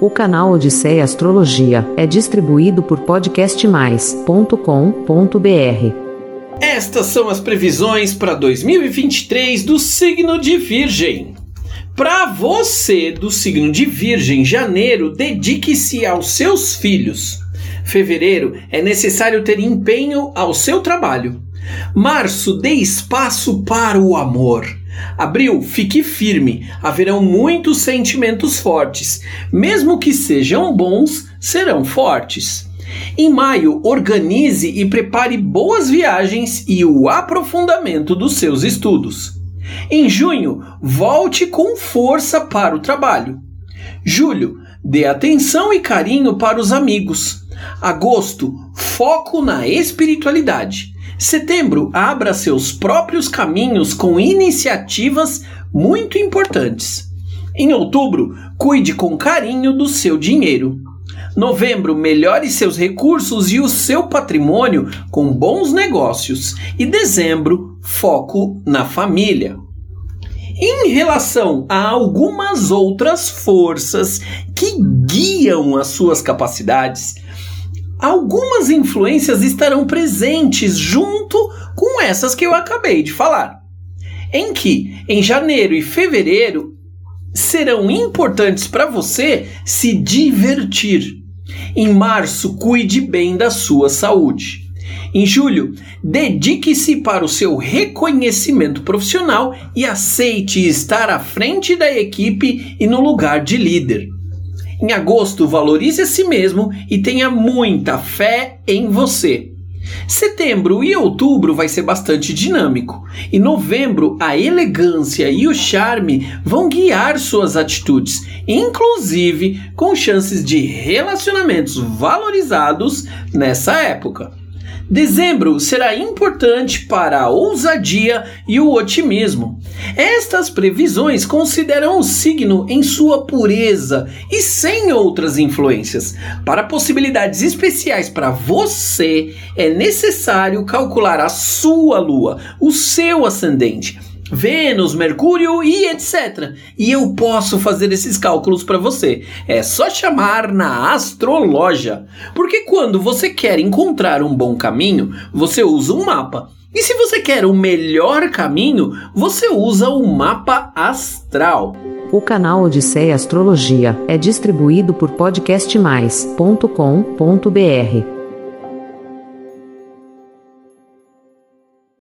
O canal Odisseia Astrologia é distribuído por podcastmais.com.br. Estas são as previsões para 2023 do signo de Virgem. Para você do signo de Virgem, janeiro, dedique-se aos seus filhos. Fevereiro é necessário ter empenho ao seu trabalho. Março, dê espaço para o amor. Abril, fique firme, haverão muitos sentimentos fortes, mesmo que sejam bons, serão fortes. Em maio, organize e prepare boas viagens e o aprofundamento dos seus estudos. Em junho, volte com força para o trabalho. Julho, dê atenção e carinho para os amigos. Agosto, foco na espiritualidade. Setembro, abra seus próprios caminhos com iniciativas muito importantes. Em outubro, cuide com carinho do seu dinheiro. Novembro, melhore seus recursos e o seu patrimônio com bons negócios. E dezembro, foco na família. Em relação a algumas outras forças que guiam as suas capacidades, algumas influências estarão presentes junto com essas que eu acabei de falar. Em que, em janeiro e fevereiro, serão importantes para você se divertir. Em março, cuide bem da sua saúde. Em julho, dedique-se para o seu reconhecimento profissional e aceite estar à frente da equipe e no lugar de líder. Em agosto, valorize a si mesmo e tenha muita fé em você. Setembro e outubro vai ser bastante dinâmico. E novembro, a elegância e o charme vão guiar suas atitudes, inclusive com chances de relacionamentos valorizados nessa época. Dezembro será importante para a ousadia e o otimismo. Estas previsões consideram o signo em sua pureza e sem outras influências. Para possibilidades especiais para você, é necessário calcular a sua lua, o seu ascendente Vênus, Mercúrio e etc. E eu posso fazer esses cálculos para você. É só chamar na astrologia. Porque quando você quer encontrar um bom caminho, você usa um mapa. E se você quer o melhor caminho, você usa o mapa astral. O canal Odisseia Astrologia é distribuído por podcastmais.com.br.